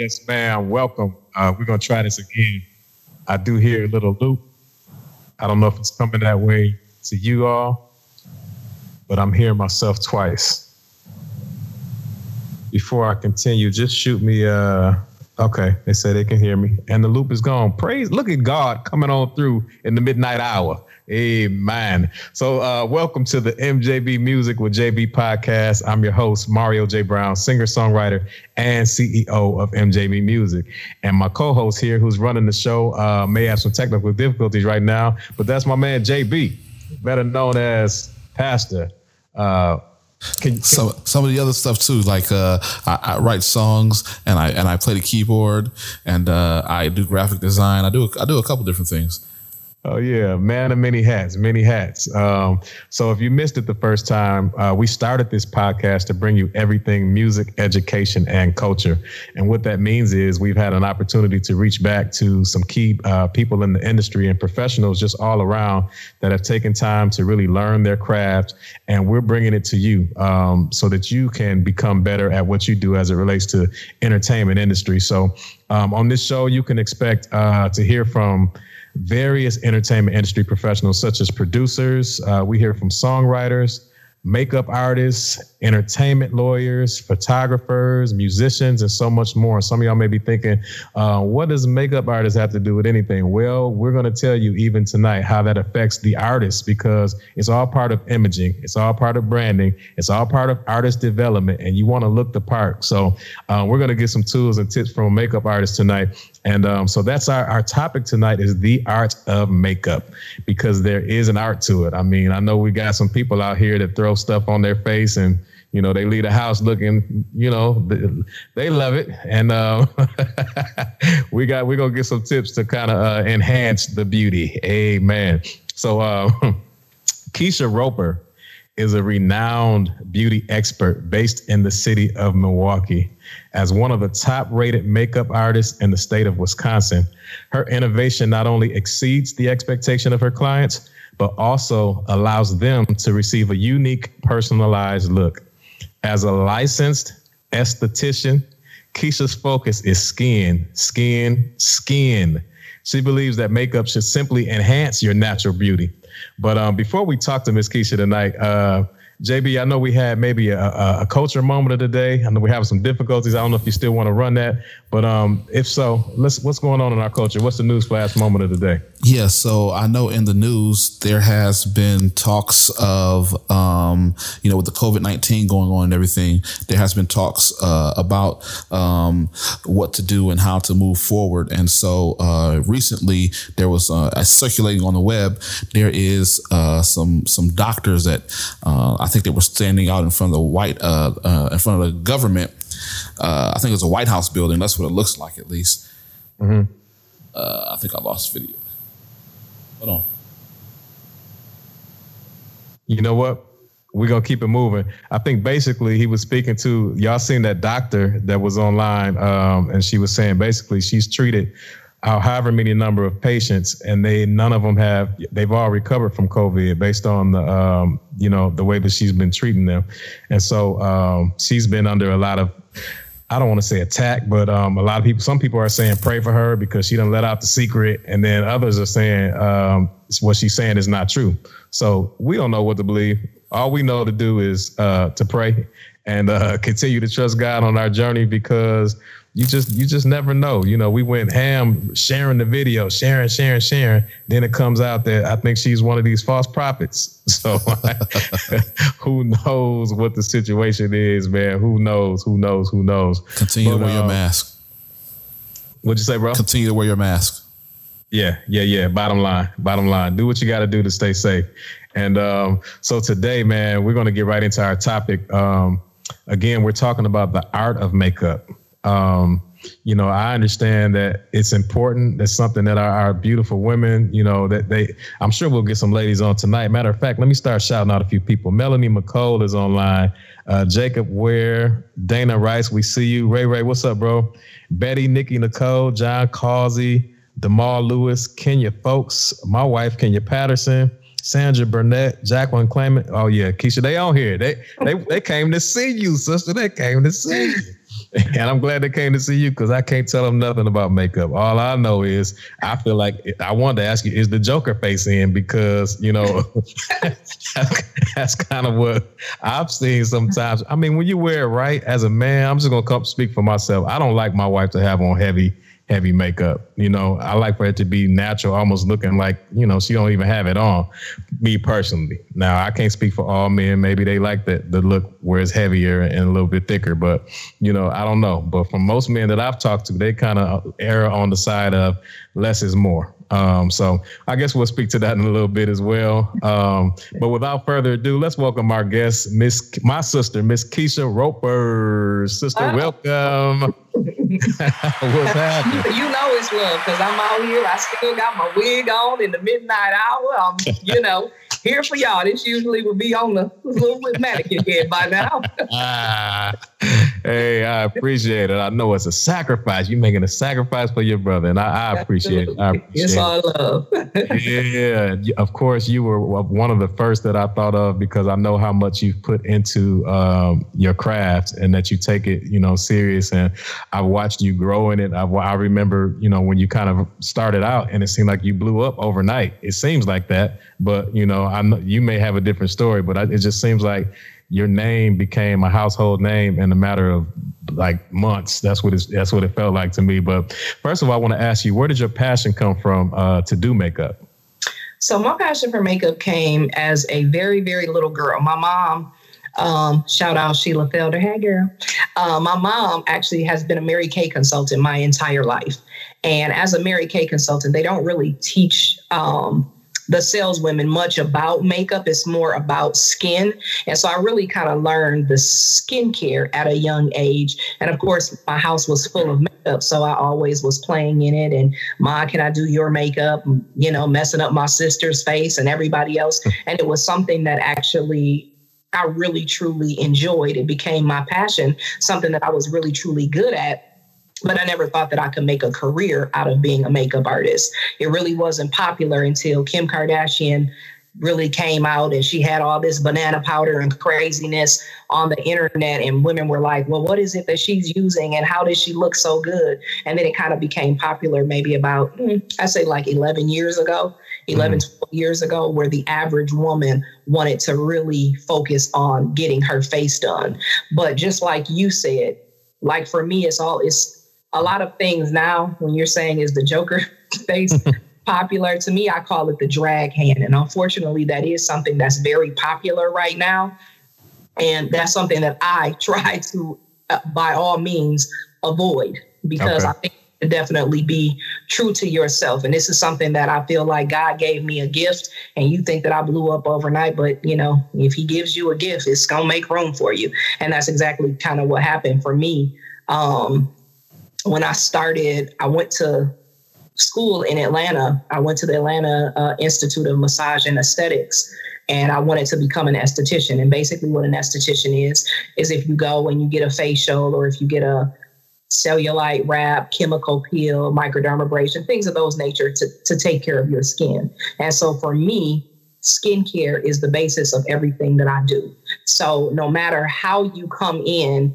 yes, ma'am. Welcome. Uh, we're gonna try this again. I do hear a little loop. I don't know if it's coming that way to you all, but I'm hearing myself twice. Before I continue, just shoot me. Uh, okay, they say they can hear me, and the loop is gone. Praise! Look at God coming on through in the midnight hour. Amen. So, uh, welcome to the MJB Music with JB podcast. I'm your host, Mario J. Brown, singer, songwriter, and CEO of MJB Music. And my co host here, who's running the show, uh, may have some technical difficulties right now, but that's my man, JB, better known as Pastor. Uh, can, some some of the other stuff too. Like uh, I, I write songs and I and I play the keyboard and uh, I do graphic design. I do I do a couple different things. Oh yeah, man of many hats, many hats. Um, so if you missed it the first time, uh, we started this podcast to bring you everything music, education, and culture. And what that means is we've had an opportunity to reach back to some key uh, people in the industry and professionals just all around that have taken time to really learn their craft, and we're bringing it to you um, so that you can become better at what you do as it relates to entertainment industry. So um, on this show, you can expect uh, to hear from various entertainment industry professionals, such as producers. Uh, we hear from songwriters, makeup artists, entertainment lawyers, photographers, musicians, and so much more. Some of y'all may be thinking, uh, what does makeup artists have to do with anything? Well, we're going to tell you even tonight how that affects the artist because it's all part of imaging, it's all part of branding, it's all part of artist development, and you want to look the part. So, uh, we're going to get some tools and tips from a makeup artist tonight. And um, so that's our, our topic tonight is the art of makeup because there is an art to it. I mean, I know we got some people out here that throw stuff on their face and you know they leave the house looking you know they love it. And uh, we got we're gonna get some tips to kind of uh, enhance the beauty. Amen. So uh, keisha roper is a renowned beauty expert based in the city of milwaukee as one of the top rated makeup artists in the state of wisconsin her innovation not only exceeds the expectation of her clients but also allows them to receive a unique personalized look as a licensed esthetician, Keisha's focus is skin, skin, skin. She believes that makeup should simply enhance your natural beauty. But um, before we talk to Miss Keisha tonight, uh, JB, I know we had maybe a, a, culture moment of the day. I know we have some difficulties. I don't know if you still want to run that, but um, if so, let's. What's going on in our culture? What's the news flash moment of the day? Yeah, so I know in the news there has been talks of, um, you know, with the COVID nineteen going on and everything, there has been talks uh, about um, what to do and how to move forward. And so uh, recently there was uh, circulating on the web. There is uh, some some doctors that uh, think they were standing out in front of the white uh, uh, in front of the government. Uh I think it was a White House building. That's what it looks like, at least. Mm-hmm. I think I lost video. Hold on. You know what? We're gonna keep it moving. I think basically he was speaking to y'all seen that doctor that was online, um, and she was saying basically she's treated uh, however many number of patients, and they none of them have they've all recovered from COVID based on the um, you know the way that she's been treating them, and so um, she's been under a lot of I don't want to say attack, but um, a lot of people, some people are saying pray for her because she didn't let out the secret, and then others are saying um, what she's saying is not true. So we don't know what to believe. All we know to do is uh, to pray and uh, continue to trust God on our journey because you just you just never know. You know, we went ham sharing the video, sharing, sharing, sharing. Then it comes out that I think she's one of these false prophets. So who knows what the situation is, man? Who knows? Who knows? Who knows? Continue but, to wear your um, mask. What'd you say, bro? Continue to wear your mask. Yeah, yeah, yeah. Bottom line, bottom line. Do what you got to do to stay safe. And um, so today, man, we're going to get right into our topic. Um, again, we're talking about the art of makeup. Um, you know, I understand that it's important. That's something that our, our, beautiful women, you know, that they, I'm sure we'll get some ladies on tonight. Matter of fact, let me start shouting out a few people. Melanie McCole is online. Uh, Jacob Ware, Dana Rice, we see you. Ray Ray, what's up, bro? Betty, Nikki Nicole, John Causey, DeMar Lewis, Kenya Folks, my wife, Kenya Patterson. Sandra Burnett, Jacqueline Clement. Oh yeah, Keisha, they on here. They they they came to see you, sister. They came to see you. And I'm glad they came to see you because I can't tell them nothing about makeup. All I know is I feel like I wanted to ask you, is the Joker face in? Because, you know, that's, that's kind of what I've seen sometimes. I mean, when you wear it right as a man, I'm just to come speak for myself. I don't like my wife to have on heavy heavy makeup. You know, I like for it to be natural, almost looking like, you know, she don't even have it on. Me personally. Now I can't speak for all men. Maybe they like the the look where it's heavier and a little bit thicker, but you know, I don't know. But for most men that I've talked to, they kind of err on the side of less is more. Um, so I guess we'll speak to that in a little bit as well. Um, but without further ado, let's welcome our guest, Miss my sister, Miss Keisha Roper. Sister, oh. welcome. What's happening? You know it's love because I'm out here. I still got my wig on in the midnight hour. I'm, you know, here for y'all. This usually would be on the little bit mannequin head by now. ah, hey, I appreciate it. I know it's a sacrifice. You're making a sacrifice for your brother, and I, I appreciate it. I appreciate it's all love. yeah, of course, you were one of the first that I thought of because I know how much you've put into um, your craft and that you take it, you know, serious. And I've watched you grow in it. I've, I remember, you know, when you kind of started out, and it seemed like you blew up overnight. It seems like that, but you know, I know you may have a different story, but I, it just seems like your name became a household name in a matter of like months. That's what it's, that's what it felt like to me. But first of all, I want to ask you, where did your passion come from uh, to do makeup? So my passion for makeup came as a very, very little girl. My mom, um, shout out Sheila Felder. Hey, girl. Uh, my mom actually has been a Mary Kay consultant my entire life. And as a Mary Kay consultant, they don't really teach um, the saleswomen much about makeup. It's more about skin. And so I really kind of learned the skincare at a young age. And of course, my house was full of makeup. So I always was playing in it. And, Ma, can I do your makeup? You know, messing up my sister's face and everybody else. And it was something that actually I really truly enjoyed. It became my passion, something that I was really truly good at but I never thought that I could make a career out of being a makeup artist. It really wasn't popular until Kim Kardashian really came out and she had all this banana powder and craziness on the internet and women were like well what is it that she's using and how does she look so good and then it kind of became popular maybe about hmm, i say like 11 years ago 11 mm-hmm. 12 years ago where the average woman wanted to really focus on getting her face done but just like you said like for me it's all it's a lot of things now when you're saying is the Joker face popular to me, I call it the drag hand. And unfortunately, that is something that's very popular right now. And that's something that I try to, uh, by all means, avoid because okay. I think definitely be true to yourself. And this is something that I feel like God gave me a gift and you think that I blew up overnight, but you know, if he gives you a gift, it's going to make room for you. And that's exactly kind of what happened for me. Um, when I started, I went to school in Atlanta. I went to the Atlanta uh, Institute of Massage and Aesthetics, and I wanted to become an esthetician. And basically, what an esthetician is is if you go and you get a facial, or if you get a cellulite wrap, chemical peel, microdermabrasion, things of those nature to, to take care of your skin. And so for me, skincare is the basis of everything that I do. So no matter how you come in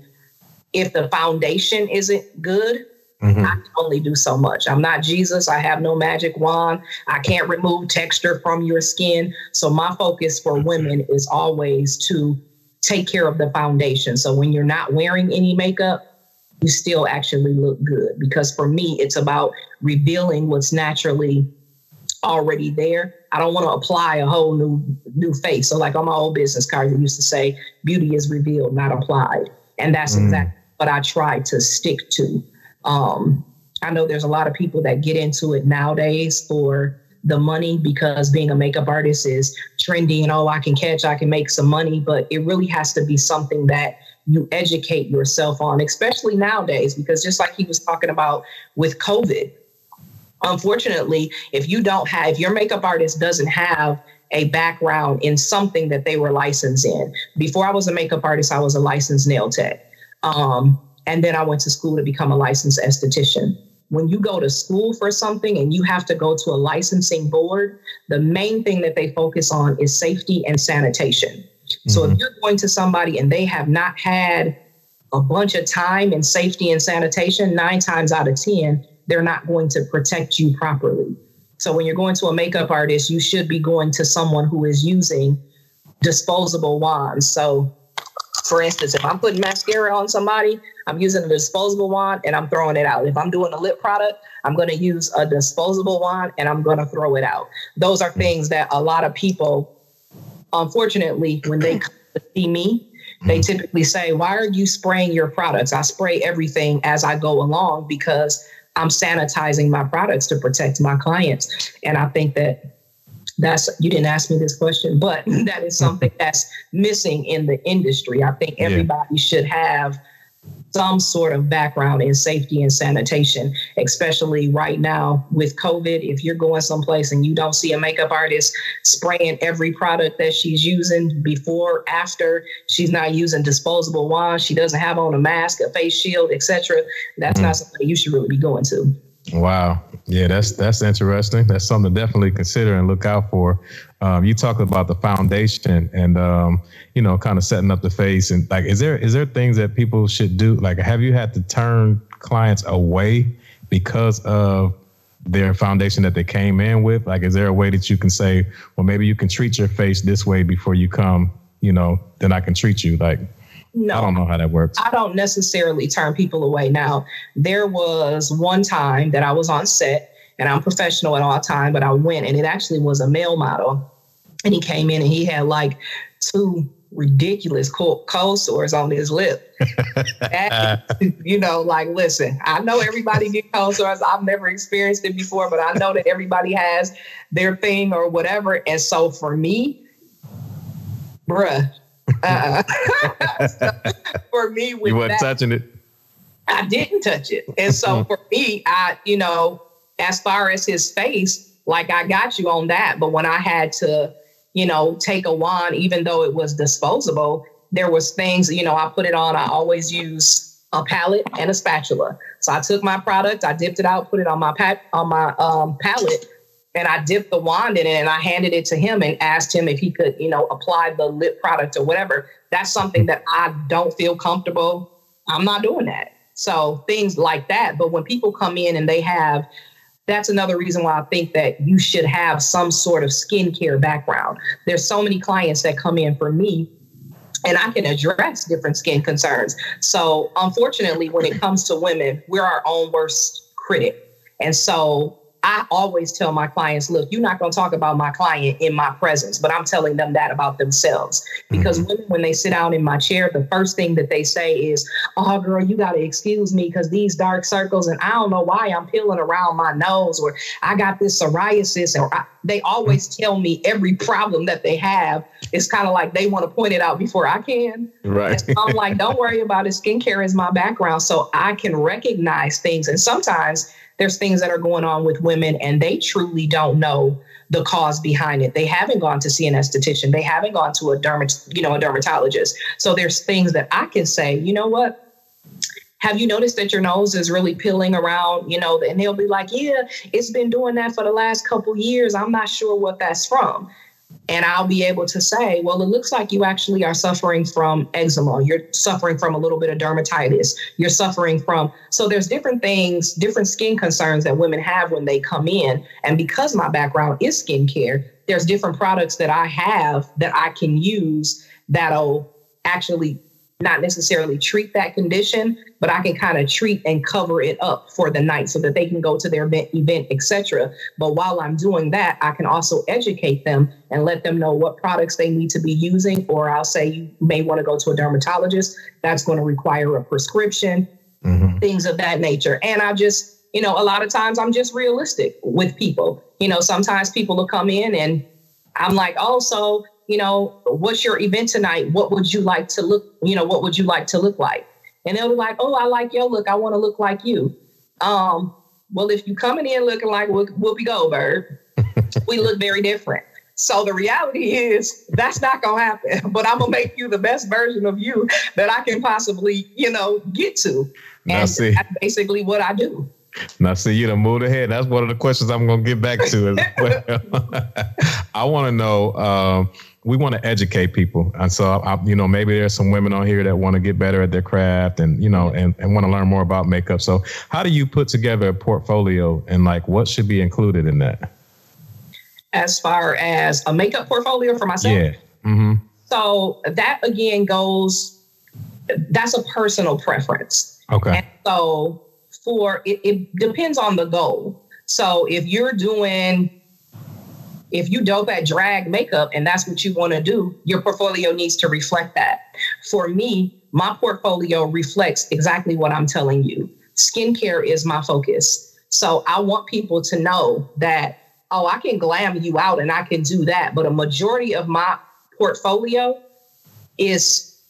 if the foundation isn't good, mm-hmm. I can only do so much. I'm not Jesus. I have no magic wand. I can't remove texture from your skin. So my focus for women is always to take care of the foundation. So when you're not wearing any makeup, you still actually look good. Because for me, it's about revealing what's naturally already there. I don't want to apply a whole new new face. So like on my old business cards, it used to say, beauty is revealed, not applied. And that's mm. exactly but I try to stick to. Um, I know there's a lot of people that get into it nowadays for the money because being a makeup artist is trendy and oh, I can catch, I can make some money, but it really has to be something that you educate yourself on, especially nowadays, because just like he was talking about with COVID, unfortunately, if you don't have, if your makeup artist doesn't have a background in something that they were licensed in. Before I was a makeup artist, I was a licensed nail tech. Um, and then I went to school to become a licensed esthetician. When you go to school for something and you have to go to a licensing board, the main thing that they focus on is safety and sanitation. Mm-hmm. So if mm-hmm. you're going to somebody and they have not had a bunch of time in safety and sanitation, nine times out of 10, they're not going to protect you properly. So when you're going to a makeup artist, you should be going to someone who is using disposable wands. So for instance, if I'm putting mascara on somebody, I'm using a disposable wand and I'm throwing it out. If I'm doing a lip product, I'm going to use a disposable wand and I'm going to throw it out. Those are things that a lot of people, unfortunately, when they see me, they mm-hmm. typically say, Why are you spraying your products? I spray everything as I go along because I'm sanitizing my products to protect my clients. And I think that that's you didn't ask me this question, but that is something that's missing in the industry. I think everybody yeah. should have some sort of background in safety and sanitation, especially right now with COVID. If you're going someplace and you don't see a makeup artist spraying every product that she's using before, after, she's not using disposable wands, she doesn't have on a mask, a face shield, etc. That's mm not something you should really be going to. Wow. Yeah, that's that's interesting. That's something to definitely consider and look out for. Um, you talked about the foundation and um, you know, kind of setting up the face and like, is there is there things that people should do? Like, have you had to turn clients away because of their foundation that they came in with? Like, is there a way that you can say, well, maybe you can treat your face this way before you come? You know, then I can treat you like no, I don't know how that works. I don't necessarily turn people away. Now, there was one time that I was on set, and I'm professional at all time, but I went and it actually was a male model, and he came in and he had like two ridiculous cold, cold sores on his lip. and, you know, like, listen, I know everybody get cold sores. I've never experienced it before, but I know that everybody has their thing or whatever. And so for me, bruh, uh, for me, with you weren't that, touching it. I didn't touch it, and so for me, I, you know, as far as his face, like I got you on that, but when I had to, you know, take a wand, even though it was disposable, there was things, you know, I put it on. I always use a palette and a spatula. So I took my product, I dipped it out, put it on my pat on my um, palette, and I dipped the wand in it and I handed it to him and asked him if he could, you know, apply the lip product or whatever. That's something that I don't feel comfortable. I'm not doing that. So things like that. But when people come in and they have, that's another reason why I think that you should have some sort of skincare background. There's so many clients that come in for me and I can address different skin concerns. So unfortunately, when it comes to women, we're our own worst critic. And so I always tell my clients, look, you're not going to talk about my client in my presence, but I'm telling them that about themselves. Because mm-hmm. women, when they sit down in my chair, the first thing that they say is, oh, girl, you got to excuse me because these dark circles, and I don't know why I'm peeling around my nose, or I got this psoriasis, or I, they always mm-hmm. tell me every problem that they have. It's kind of like they want to point it out before I can. Right. So I'm like, don't worry about it. Skincare is my background, so I can recognize things. And sometimes, there's things that are going on with women and they truly don't know the cause behind it. They haven't gone to see an esthetician. They haven't gone to a dermat, you know, a dermatologist. So there's things that I can say, you know what? Have you noticed that your nose is really peeling around, you know, and they'll be like, yeah, it's been doing that for the last couple years. I'm not sure what that's from and I'll be able to say, well, it looks like you actually are suffering from eczema. You're suffering from a little bit of dermatitis. You're suffering from, so there's different things, different skin concerns that women have when they come in. And because my background is skincare, there's different products that I have that I can use that'll actually not necessarily treat that condition, but I can kind of treat and cover it up for the night so that they can go to their event, event etc. But while I'm doing that, I can also educate them and let them know what products they need to be using. Or I'll say you may want to go to a dermatologist. That's going to require a prescription, mm-hmm. things of that nature. And I just, you know, a lot of times I'm just realistic with people. You know, sometimes people will come in and I'm like, oh, so you know, what's your event tonight? What would you like to look, you know, what would you like to look like? And they'll be like, oh, I like your look. I want to look like you. Um, well, if you're coming in looking like Whoopi Goldberg, we look very different. So the reality is that's not gonna happen. But I'm gonna make you the best version of you that I can possibly, you know, get to. Now, and see. that's basically what I do. Now, see, you done moved ahead. That's one of the questions I'm going to get back to as well. I want to know. Um, we want to educate people, and so I, you know, maybe there's some women on here that want to get better at their craft, and you know, and, and want to learn more about makeup. So, how do you put together a portfolio, and like, what should be included in that? As far as a makeup portfolio for myself, Yeah. Mm-hmm. so that again goes. That's a personal preference. Okay. And so for it, it depends on the goal. So if you're doing if you dope at drag makeup and that's what you want to do, your portfolio needs to reflect that. For me, my portfolio reflects exactly what I'm telling you. Skincare is my focus. So I want people to know that, oh, I can glam you out and I can do that. But a majority of my portfolio is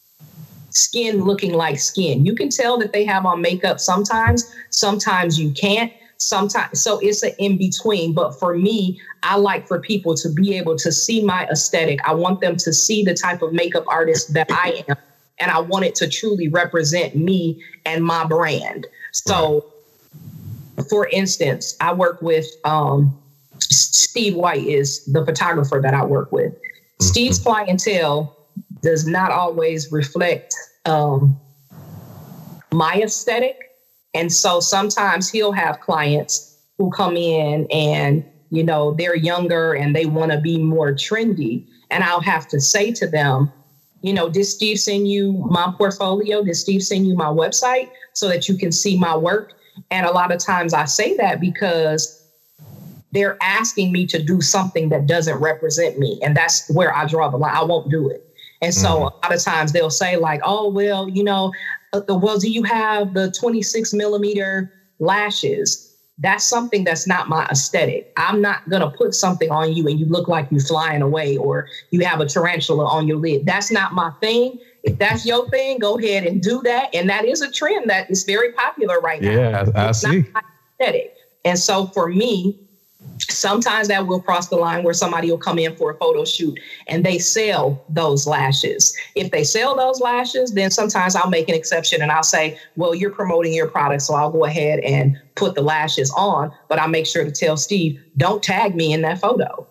skin looking like skin. You can tell that they have on makeup sometimes, sometimes you can't. Sometimes, so it's an in between. But for me, I like for people to be able to see my aesthetic. I want them to see the type of makeup artist that I am, and I want it to truly represent me and my brand. So, for instance, I work with um, Steve White is the photographer that I work with. Steve's clientele does not always reflect um, my aesthetic. And so sometimes he'll have clients who come in and, you know, they're younger and they want to be more trendy. And I'll have to say to them, you know, did Steve send you my portfolio? Did Steve send you my website so that you can see my work? And a lot of times I say that because they're asking me to do something that doesn't represent me. And that's where I draw the line. I won't do it. And so mm. a lot of times they'll say, like, oh, well, you know, Uh, well, do you have the 26 millimeter lashes? That's something that's not my aesthetic. I'm not going to put something on you and you look like you're flying away or you have a tarantula on your lid. That's not my thing. If that's your thing, go ahead and do that. And that is a trend that is very popular right now. Yeah, I, I It's not see. my aesthetic. And so for me, sometimes that will cross the line where somebody will come in for a photo shoot and they sell those lashes. If they sell those lashes, then sometimes I'll make an exception and I'll say, well, you're promoting your product, so I'll go ahead and put the lashes on, but I make sure to tell Steve, don't tag me in that photo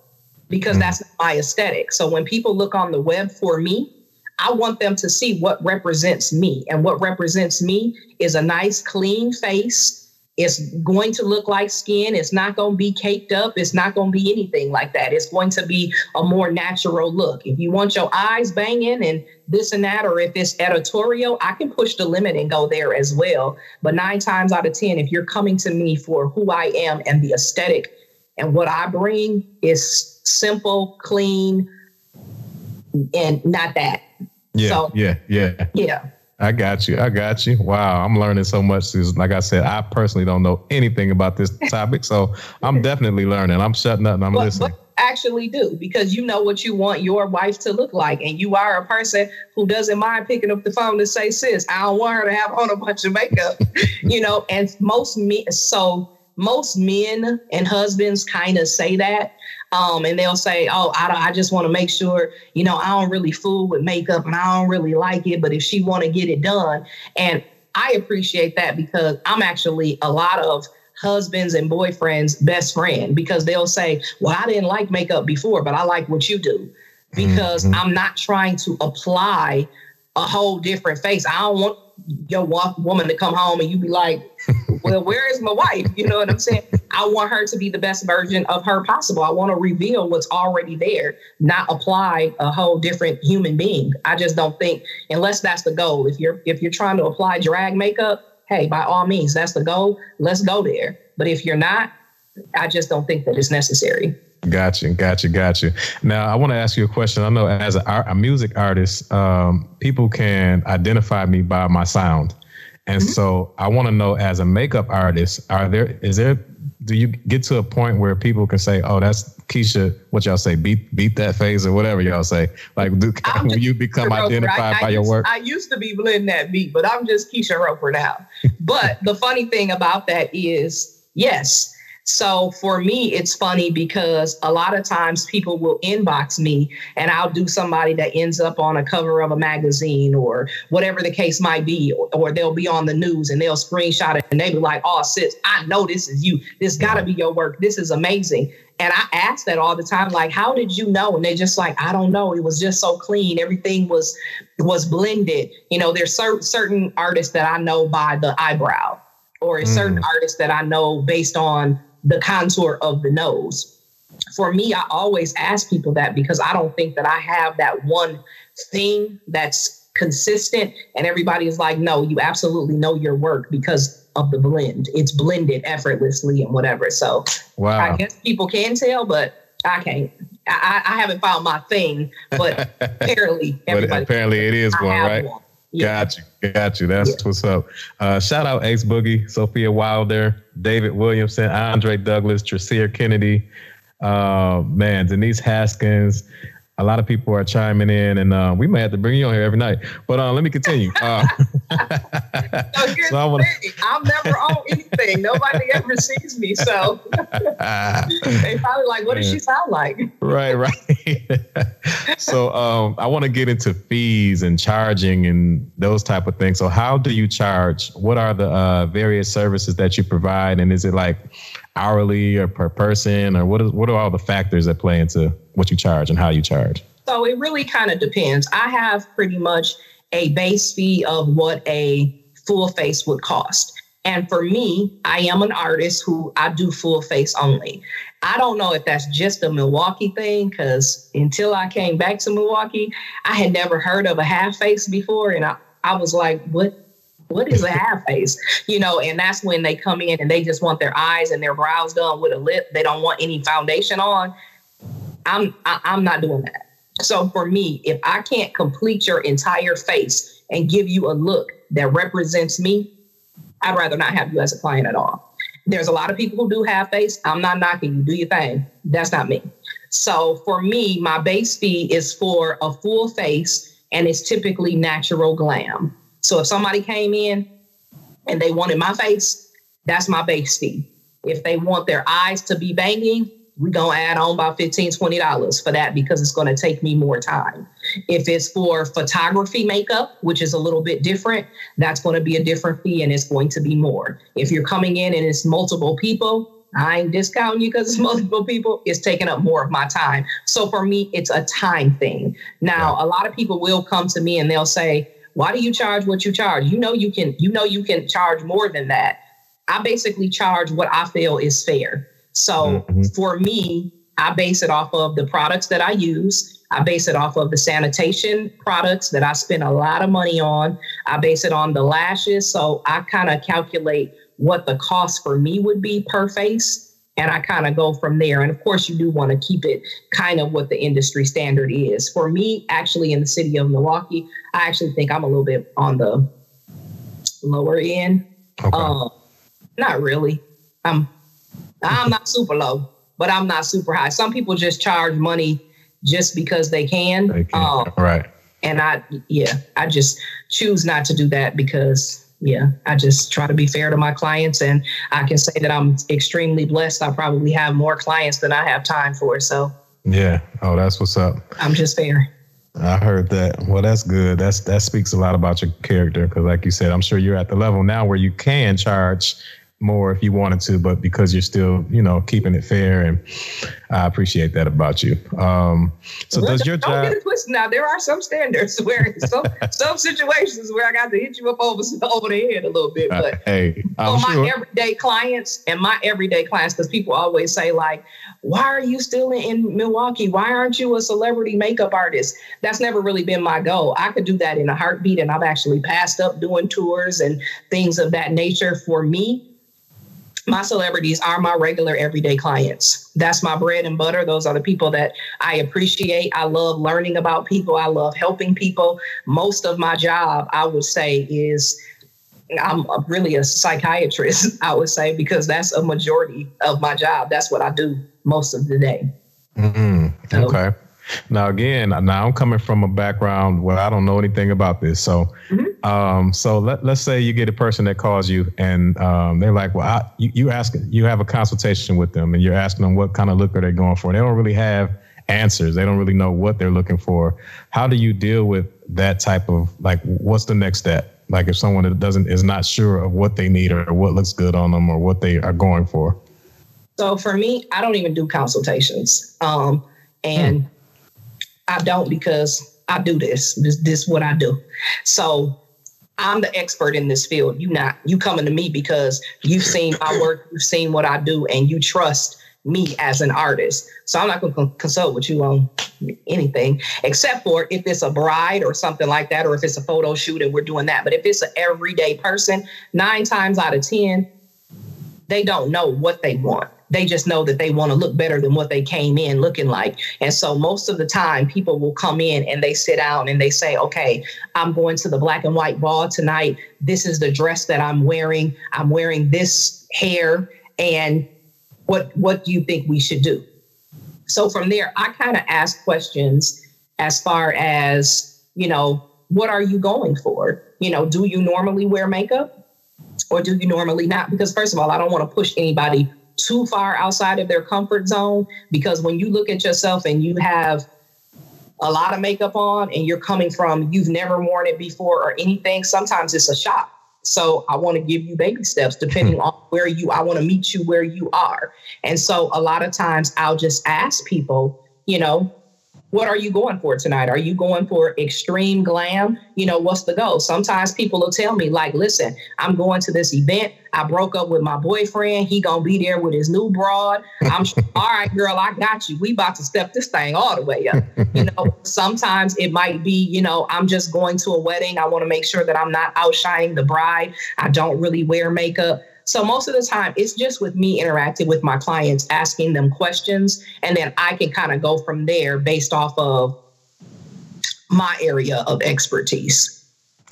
because hmm. that's not my aesthetic. So when people look on the web for me, I want them to see what represents me. And what represents me is a nice, clean face. It's going to look like skin. It's not going to be caked up. It's not going to be anything like that. It's going to be a more natural look. If you want your eyes banging and this and that, or if it's editorial, I can push the limit and go there as well. But nine times out of 10, if you're coming to me for who I am and the aesthetic and what I bring is simple, clean, and not that. Yeah, So- yeah, yeah. Yeah. I got you. I got you. Wow, I'm learning so much. 'cause Like I said, I personally don't know anything about this topic, so I'm definitely learning. I'm shutting up and I'm But, listening. but actually do because you know what you want your wife to look like. And you are a person who doesn't mind picking up the phone to say, sis, I don't want her to have on a bunch of makeup, you know, and most men, so most men and husbands kind of say that. Um, and they'll say, "Oh, I, don't- I just want to make sure, you know, I don't really fool with makeup, and I don't really like it. But if she want to get it done, and I appreciate that because I'm actually a lot of husbands and boyfriends' best friend because they'll say, Well, I didn't like makeup before, but I like what you do because Mhm. I'm not trying to apply a whole different face. I don't want your woman to come home and you be like, Well, where is my wife? You know what I'm saying? I want her to be the best version of her possible. I want to reveal what's already there, not apply a whole different human being. I just don't think unless that's the goal. If you're if you're trying to apply drag makeup, hey, by all means, that's the goal. Let's go there. But if you're not, I just don't think that it's necessary. Gotcha, gotcha, gotcha. Now, I want to ask you a question. I know as a, a music artist, um, people can identify me by my sound. And mm-hmm. so I want to know as a makeup artist, are there is there do you get to a point where people can say, "Oh, that's Keisha"? What y'all say? Beat beat that face or whatever y'all say. Like, do will you become identified I, I by your work? I used to be blending that beat, but I'm just Keisha Roper now. but the funny thing about that is, yes, so for me, it's funny because a lot of times people will inbox me and I'll do somebody that ends up on a cover of a magazine or whatever the case might be, or, or they'll be on the news and they'll screenshot it and they be like, oh, sis, I know this is you. This got to be your work. This is amazing. And I ask that all the time, like, how did you know? And they're just like, I don't know. It was just so clean. Everything was was blended. You know, there's certain certain artists that I know by the eyebrow, or mm. certain artists that I know based on the contour of the nose. For me, I always ask people that because I don't think that I have that one thing that's consistent. And everybody is like, no, you absolutely know your work because of the blend. It's blended effortlessly and whatever. So wow. I guess people can tell, but I can't. I, I haven't found my thing, but apparently, but apparently it is one, right? One. Yeah. Got you. Got you. That's yeah. what's up. Uh, shout out Ace Boogie, Sophia Wilder, David Williamson, Andre Douglas, Tracere Kennedy, uh, man, Denise Haskins, a lot of people are chiming in, and uh, we may have to bring you on here every night. But uh, let me continue. Uh, so here's so the thing: I'm never on anything. Nobody ever sees me, so they probably like, "What does she sound like?" right, right. so um, I want to get into fees and charging and those type of things. So how do you charge? What are the uh, various services that you provide, and is it like hourly or per person, or what is what are all the factors that play into what you charge and how you charge? So it really kind of depends. I have pretty much a base fee of what a full face would cost. And for me, I am an artist who I do full face only. I don't know if that's just a Milwaukee thing because until I came back to Milwaukee, I had never heard of a half face before. And I, I was like, what? What is a half face? You know, and that's when they come in and they just want their eyes and their brows done with a lip. They don't want any foundation on. I'm I, am i am not doing that. So for me, if I can't complete your entire face and give you a look that represents me, I'd rather not have you as a client at all. There's a lot of people who do half face. I'm not knocking you. Do your thing. That's not me. So for me, my base fee is for a full face and it's typically natural glam. So if somebody came in and they wanted my face, that's my base fee. If they want their eyes to be banging, we're going to add on about $15, $20 for that because it's going to take me more time. If it's for photography makeup, which is a little bit different, that's going to be a different fee and it's going to be more. If you're coming in and it's multiple people, I ain't discounting you because it's multiple people. It's taking up more of my time. So for me, it's a time thing. Now, a lot of people will come to me and they'll say, why do you charge what you charge? You know you can you know you can charge more than that. I basically charge what I feel is fair. So mm-hmm. for me, I base it off of the products that I use. I base it off of the sanitation products that I spend a lot of money on. I base it on the lashes. So I kind of calculate what the cost for me would be per face. And I kind of go from there. And of course, you do want to keep it kind of what the industry standard is. For me, actually, in the city of Milwaukee, I actually think I'm a little bit on the lower end. Okay. Uh, not really. I'm I'm not super low, but I'm not super high. Some people just charge money just because they can. They can. Um, right. And I, yeah, I just choose not to do that because, yeah, I just try to be fair to my clients. And I can say that I'm extremely blessed. I probably have more clients than I have time for. So, yeah. Oh, that's what's up. I'm just fair. I heard that. Well, that's good. That's that speaks a lot about your character because, like you said, I'm sure you're at the level now where you can charge more if you wanted to, but because you're still, you know, keeping it fair, and I appreciate that about you. Um, so well, does your don't job? Don't get it twisted. Now there are some standards where some some situations where I got to hit you up over over the head a little bit, but uh, hey, I'm on my everyday clients and my everyday clients, because people always say like, "Why are you still in, in Milwaukee? Why aren't you a celebrity makeup artist?" That's never really been my goal. I could do that in a heartbeat, and I've actually passed up doing tours and things of that nature for me my celebrities are my regular everyday clients. That's my bread and butter. Those are the people that I appreciate. I love learning about people. I love helping people. Most of my job, I would say, is I'm a- really a psychiatrist, I would say, because that's a majority of my job. That's what I do most of the day. Mm, So- okay. Now again, now I'm coming from a background where I don't know anything about this. So, Mhm. Um, so let let's say you get a person that calls you and um, they're like, well, I, you you ask you have a consultation with them and you're asking them what kind of look are they going for. They don't really have answers. They don't really know what they're looking for. How do you deal with that type of like? What's the next step? Like if someone that doesn't is not sure of what they need or what looks good on them or what they are going for. So for me, I don't even do consultations. Um, and I don't because I do this. This this is what I do. So I'm the expert in this field. You not you coming to me because you've seen my work, you've seen what I do, and you trust me as an artist. So I'm not going to consult with you on anything except for if it's a bride or something like that, or if it's a photo shoot and we're doing that. But if it's an everyday person, nine times out of ten, they don't know what they want. They just know that they want to look better than what they came in looking like. And so most of the time, people will come in and they sit down and they say, okay, I'm going to the black and white ball tonight. This is the dress that I'm wearing. I'm wearing this hair. And what, what do you think we should do? So from there, I kind of ask questions as far as, you know, what are you going for? You know, do you normally wear makeup? or do you normally not? Because first of all, I don't want to push anybody too far outside of their comfort zone. Because when you look at yourself and you have a lot of makeup on and you're coming from you've never worn it before or anything, sometimes it's a shock. So I want to give you baby steps depending hmm. on where you I want to meet you where you are. And so a lot of times I'll just ask people, you know, what are you going for tonight? Are you going for extreme glam? You know, what's the goal? Sometimes people will tell me, like, listen, I'm going to this event. I broke up with my boyfriend. He gonna be there with his new broad. I'm all right, girl, I got you. We about to step this thing all the way up. You know, sometimes it might be, you know, I'm just going to a wedding. I want to make sure that I'm not outshining the bride. I don't really wear makeup. So most of the time, it's just with me interacting with my clients, asking them questions, and then I can kind of go from there based off of my area of expertise.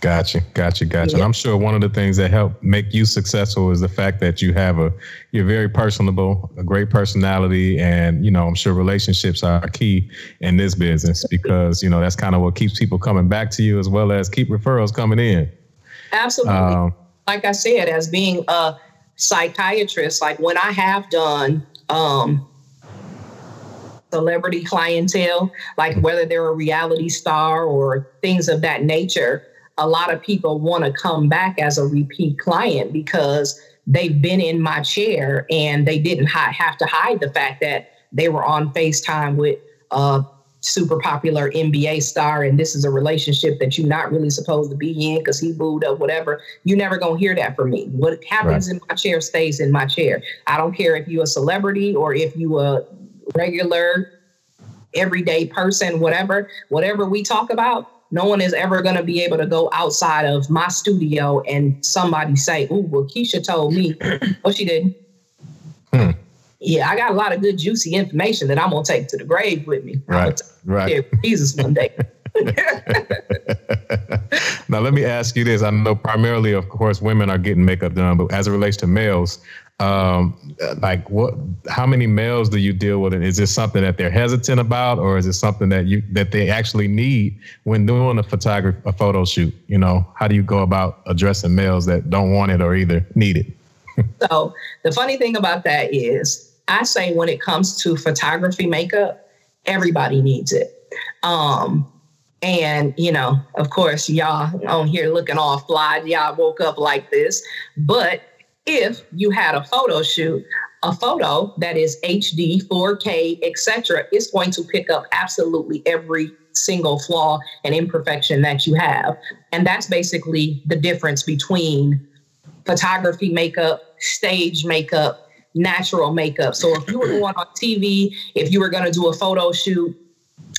Gotcha, gotcha, gotcha. And Yeah. I'm sure one of the things that help make you successful is the fact that you have a you're very personable, a great personality, and you know I'm sure relationships are key in this business because you know that's kind of what keeps people coming back to you as well as keep referrals coming in. Absolutely. Um, like I said, as being a psychiatrist, like when I have done um, celebrity clientele, like whether they're a reality star or things of that nature, a lot of people want to come back as a repeat client because they've been in my chair and they didn't have to hide the fact that they were on FaceTime with a super popular NBA star and this is a relationship that you're not really supposed to be in because he booed up, whatever. You're never gonna hear that from me. What happens in my chair stays in my chair. I don't care if you're a celebrity or if you're a regular everyday person, whatever, whatever we talk about, no one is ever going to be able to go outside of my studio and somebody say, "Oh, well, Keisha told me." oh, she didn't. Hmm. Yeah, I got a lot of good, juicy information that I'm gonna take to the grave with me. Right, right. Jesus one day. now let me ask you this: I know primarily, of course, women are getting makeup done, but as it relates to males, um, like what? How many males do you deal with? And is this something that they're hesitant about, or is it something that you that they actually need when doing a photography a photo shoot? You know, how do you go about addressing males that don't want it or either need it? So the funny thing about that is, I say when it comes to photography makeup, everybody needs it. Um, and you know, of course, y'all on here looking all fly, y'all woke up like this. But if you had a photo shoot, a photo that is HD, 4K, etc., is going to pick up absolutely every single flaw and imperfection that you have. And that's basically the difference between photography makeup, stage makeup, natural makeup. So if you were going on TV, if you were going to do a photo shoot,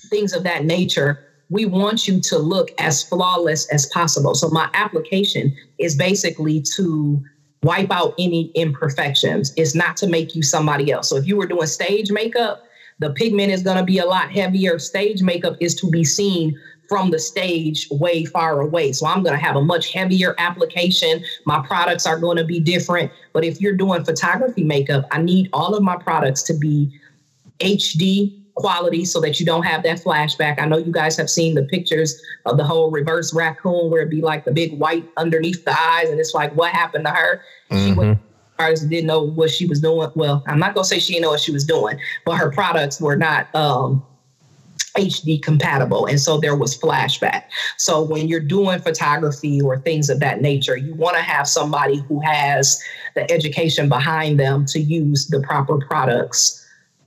things of that nature, we want you to look as flawless as possible. So my application is basically to wipe out any imperfections. It's not to make you somebody else. So if you were doing stage makeup, the pigment is going to be a lot heavier. Stage makeup is to be seen from the stage way far away. So I'm going to have a much heavier application. My products are going to be different. But if you're doing photography makeup, I need all of my products to be HD quality so that you don't have that flashback. I know you guys have seen the pictures of the whole reverse raccoon where it'd be like the big white underneath the eyes and it's like what happened to her? Mm-hmm. She was artist didn't know what she was doing. Well, I'm not gonna say she didn't know what she was doing, but her products were not um HD compatible. And so there was flashback. So when you're doing photography or things of that nature, you want to have somebody who has the education behind them to use the proper products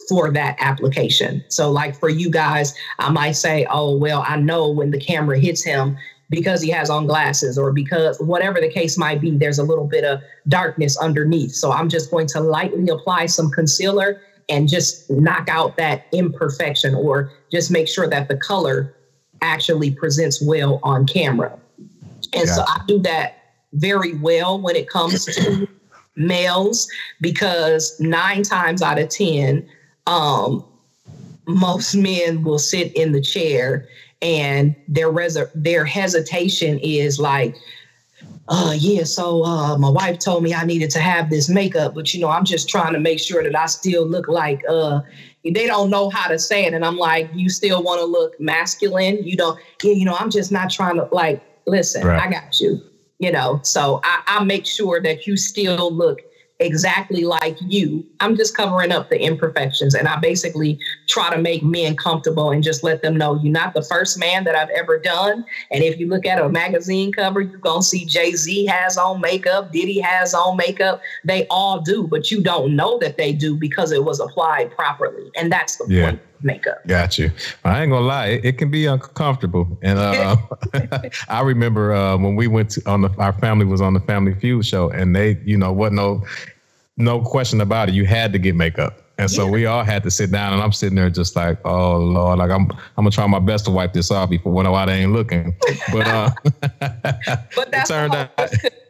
for that application. So, like for you guys, I might say, oh, well, I know when the camera hits him because he has on glasses or because whatever the case might be, there's a little bit of darkness underneath. So, I'm just going to lightly apply some concealer and just knock out that imperfection or just make sure that the color actually presents well on camera. And so I do that very well when it comes to males because nine times out of 10, um, most men will sit in the chair and their res- their hesitation is like, uh yeah so uh my wife told me i needed to have this makeup but you know i'm just trying to make sure that i still look like uh they don't know how to say it and i'm like you still want to look masculine you don't you know i'm just not trying to like listen right. i got you you know so I, I make sure that you still look exactly like you. I'm just covering up the imperfections. And I basically try to make men comfortable and just let them know you're not the first man that I've ever done. And if you look at a magazine cover, you're going to see Jay Z has on makeup, Diddy has on makeup. They all do, but you don't know that they do because it was applied properly. And that's the yeah. point makeup. Got you. I ain't gonna lie, it, it can be uncomfortable. And uh, I remember uh, when we went to, on the our family was on the Family Feud show, and they, you know, what no, no question about it. You had to get makeup. And so yeah. we all had to sit down, and I'm sitting there just like, oh Lord, like I'm I'm gonna try my best to wipe this off before when I ain't looking. But uh, but that's turned out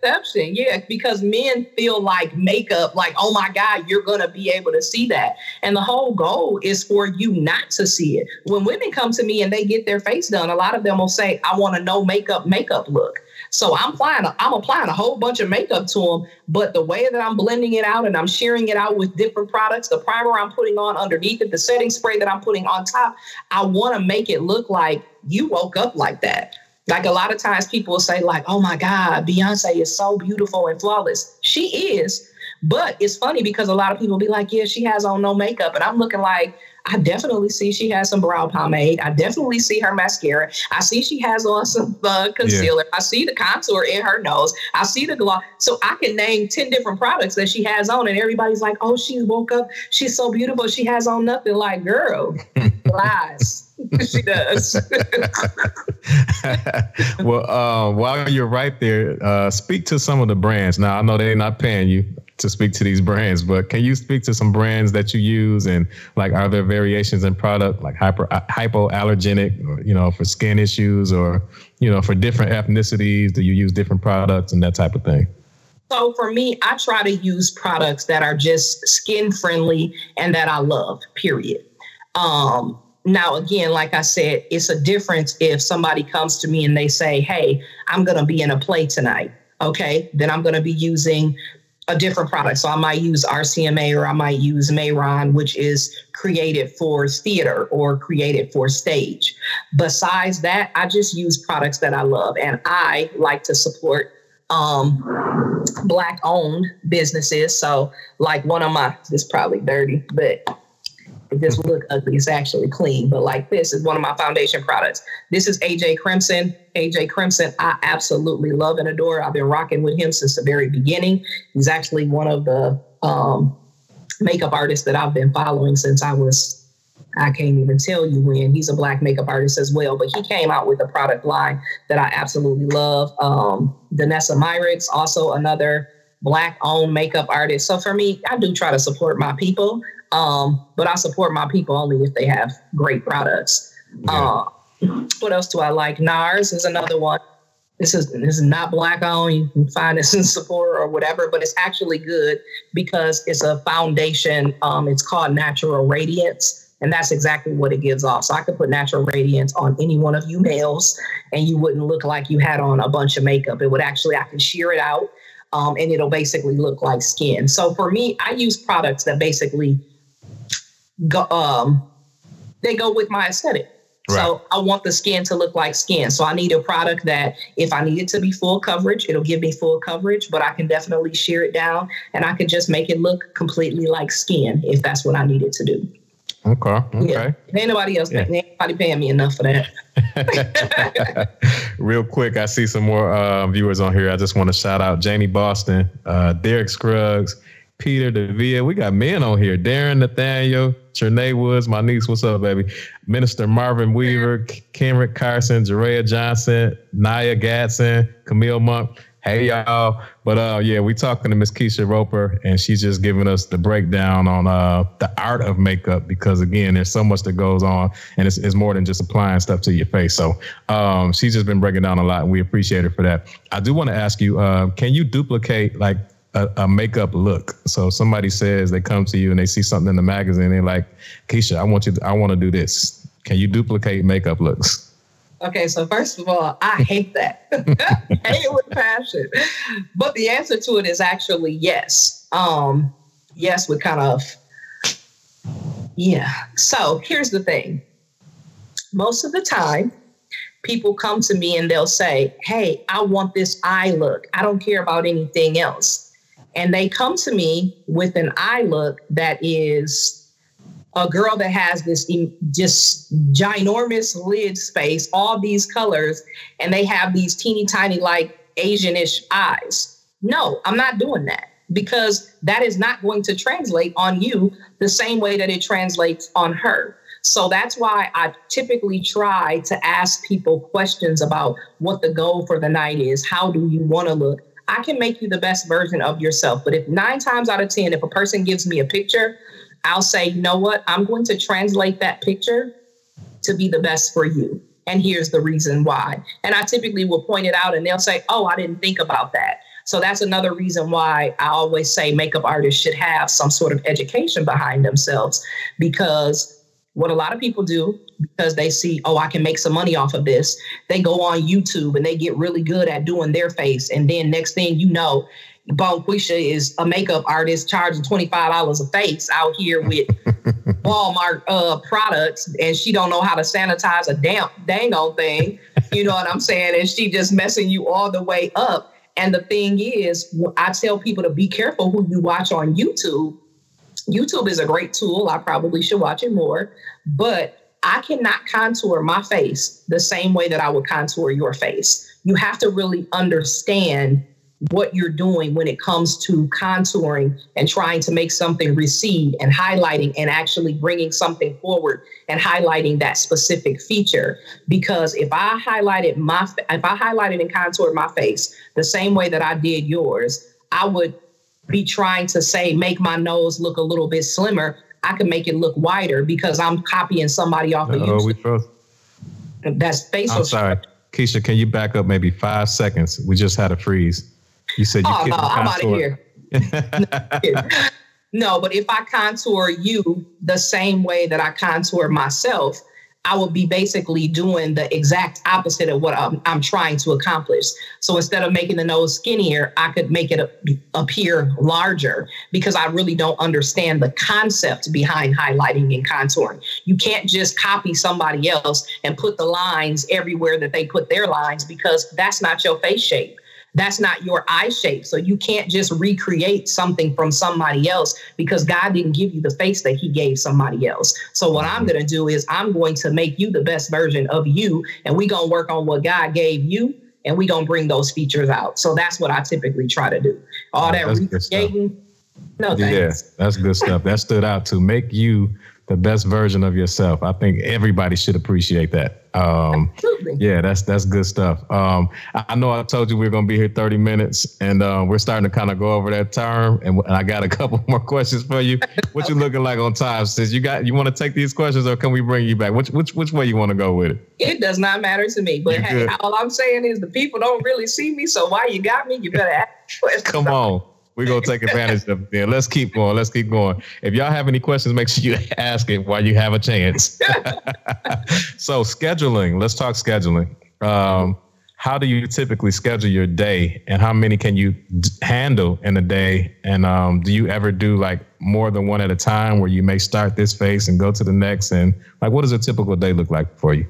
misconception, yeah, because men feel like makeup, like oh my God, you're gonna be able to see that, and the whole goal is for you not to see it. When women come to me and they get their face done, a lot of them will say, I want a no makeup makeup look. So I'm applying, I'm applying a whole bunch of makeup to them, but the way that I'm blending it out and I'm sharing it out with different products, the primer I'm putting on underneath it, the setting spray that I'm putting on top, I want to make it look like you woke up like that. Like a lot of times people will say, like, oh my God, Beyonce is so beautiful and flawless. She is. But it's funny because a lot of people be like, yeah, she has on no makeup. And I'm looking like, I definitely see she has some brow pomade. I definitely see her mascara. I see she has on some uh, concealer. Yeah. I see the contour in her nose. I see the gloss. So I can name 10 different products that she has on, and everybody's like, oh, she woke up. She's so beautiful. She has on nothing. Like, girl, lies. she does. well, uh, while you're right there, uh, speak to some of the brands. Now, I know they're not paying you to speak to these brands, but can you speak to some brands that you use and like are there variations in product like hyper uh, hypoallergenic, or, you know, for skin issues or you know for different ethnicities? Do you use different products and that type of thing? So for me, I try to use products that are just skin friendly and that I love. Period. Um, now, again, like I said, it's a difference if somebody comes to me and they say, Hey, I'm going to be in a play tonight. Okay. Then I'm going to be using a different product. So I might use RCMA or I might use Mehron, which is created for theater or created for stage. Besides that, I just use products that I love and I like to support um black owned businesses. So like one of my this is probably dirty, but it just look ugly. It's actually clean. But like this is one of my foundation products. This is AJ Crimson. AJ Crimson, I absolutely love and adore. I've been rocking with him since the very beginning. He's actually one of the um, makeup artists that I've been following since I was I can't even tell you when. He's a black makeup artist as well, but he came out with a product line that I absolutely love. Um, Danessa Myricks, also another black owned makeup artist. So for me, I do try to support my people. Um, but I support my people only if they have great products. Yeah. Uh, what else do I like? NARS is another one. This is this is not black owned. You can find this in Sephora or whatever, but it's actually good because it's a foundation. Um, it's called Natural Radiance. And that's exactly what it gives off. So I could put natural radiance on any one of you males and you wouldn't look like you had on a bunch of makeup. It would actually, I can sheer it out um, and it'll basically look like skin. So for me, I use products that basically go, um, they go with my aesthetic. Right. So I want the skin to look like skin. So I need a product that if I need it to be full coverage, it'll give me full coverage, but I can definitely sheer it down and I can just make it look completely like skin if that's what I need it to do. Okay. Okay. Yeah. Ain't nobody else, Yeah. ain't nobody paying me enough for that. Real quick, I see some more uh, viewers on here. I just want to shout out Janie Boston, uh, Derek Scruggs, Peter Devia. We got men on here. Darren Nathaniel, Trinae Woods, my niece. What's up, baby? Minister Marvin Weaver, Kenrick Carson, Jerea Johnson, Naya Gatson, Camille Monk. Hey y'all. But uh yeah, we talking to Miss Keisha Roper and she's just giving us the breakdown on uh the art of makeup because again, there's so much that goes on and it's, it's more than just applying stuff to your face. So um she's just been breaking down a lot and we appreciate her for that. I do want to ask you, uh, can you duplicate like a, a makeup look? So somebody says they come to you and they see something in the magazine, they're like, Keisha, I want you to, I want to do this. Can you duplicate makeup looks? Okay, so first of all, I hate that. I hate it with passion. But the answer to it is actually yes. Um, yes, with kind of yeah. So here's the thing. Most of the time, people come to me and they'll say, Hey, I want this eye look. I don't care about anything else. And they come to me with an eye look that is a girl that has this just ginormous lid space, all these colors, and they have these teeny tiny, like Asianish eyes. No, I'm not doing that because that is not going to translate on you the same way that it translates on her. So that's why I typically try to ask people questions about what the goal for the night is. How do you want to look? I can make you the best version of yourself. But if nine times out of 10, if a person gives me a picture, I'll say, you know what? I'm going to translate that picture to be the best for you. And here's the reason why. And I typically will point it out and they'll say, oh, I didn't think about that. So that's another reason why I always say makeup artists should have some sort of education behind themselves because what a lot of people do because they see, oh, I can make some money off of this. They go on YouTube and they get really good at doing their face. And then next thing you know, Bonquisha is a makeup artist charging $25 a face out here with Walmart uh, products and she don't know how to sanitize a damn dang old thing. You know what I'm saying? And she just messing you all the way up. And the thing is, I tell people to be careful who you watch on YouTube. YouTube is a great tool. I probably should watch it more, but I cannot contour my face the same way that I would contour your face. You have to really understand what you're doing when it comes to contouring and trying to make something recede and highlighting and actually bringing something forward and highlighting that specific feature because if i highlighted my if i highlighted and contoured my face the same way that i did yours i would be trying to say make my nose look a little bit slimmer i can make it look wider because i'm copying somebody off of Oh, we YouTube. froze. that's facial I'm sorry. Keisha, can you back up maybe five seconds? We just had a freeze. You said you Oh no, I'm out of here. no, but if I contour you the same way that I contour myself, I would be basically doing the exact opposite of what I'm, I'm trying to accomplish. So instead of making the nose skinnier, I could make it appear larger because I really don't understand the concept behind highlighting and contouring. You can't just copy somebody else and put the lines everywhere that they put their lines because that's not your face shape that's not your eye shape. So you can't just recreate something from somebody else because God didn't give you the face that He gave somebody else. So what I'm mm-hmm. going to do is I'm going to make you the best version of you, and we're going to work on what God gave you. And we're gonna bring those features out. So that's what I typically try to do. All that that's recreating. No thanks. Yeah, that's good stuff. That stood out to make you the best version of yourself. I think everybody should appreciate that. Um, Absolutely. yeah, that's that's good stuff. Um, I I know I told you we are gonna be here 30 minutes, and uh, we're starting to kind of go over that term. And, and I got a couple more questions for you. What you looking like on time? Since you got, you want to take these questions, or can we bring you back? Which which which way you want to go with it? It does not matter to me. But hey, all I'm saying is the people don't really see me. So why you got me, you better ask questions. Come on, we're gonna take advantage of it. Let's keep going. Let's keep going. If y'all have any questions, make sure you ask it while you have a chance. so scheduling. Let's talk scheduling. Um, how do you typically schedule your day, and how many can you d- handle in a day? And um, do you ever do like more than one at a time, where you may start this phase and go to the next? And like, what does a typical day look like for you?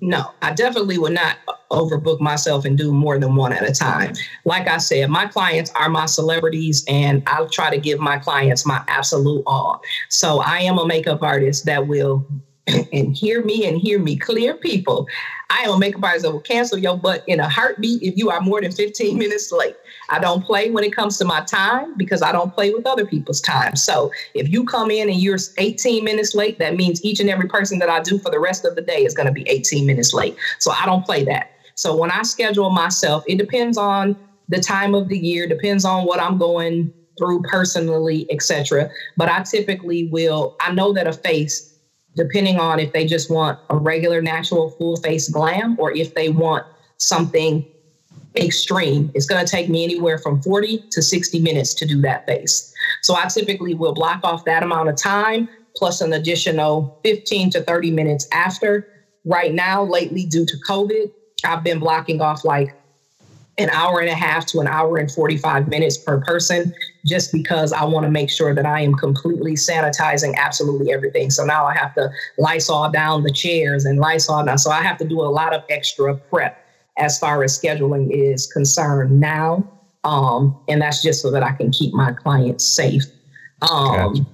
No, I definitely would not overbook myself and do more than one at a time. Like I said, my clients are my celebrities, and I'll try to give my clients my absolute all. So I am a makeup artist that will, and hear me and hear me clear, people. I am a makeup artist that will cancel your butt in a heartbeat if you are more than 15 minutes late. I don't play when it comes to my time because I don't play with other people's time. So if you come in and you're 18 minutes late, that means each and every person that I do for the rest of the day is going to be 18 minutes late. So I don't play that. So when I schedule myself, it depends on the time of the year, depends on what I'm going through personally, etc. But I typically will, I know that a face, depending on if they just want a regular natural full face glam or if they want something extreme, it's going to take me anywhere from 40 to 60 minutes to do that face. So I typically will block off that amount of time plus an additional 15 to 30 minutes after. Right now, lately, due to COVID, I've been blocking off like an hour and a half to an hour and 45 minutes per person just because I want to make sure that I am completely sanitizing absolutely everything. So now I have to Lysol down the chairs and Lysol down. So I have to do a lot of extra prep as far as scheduling is concerned now. Um, and that's just so that I can keep my clients safe. Um, Gotcha.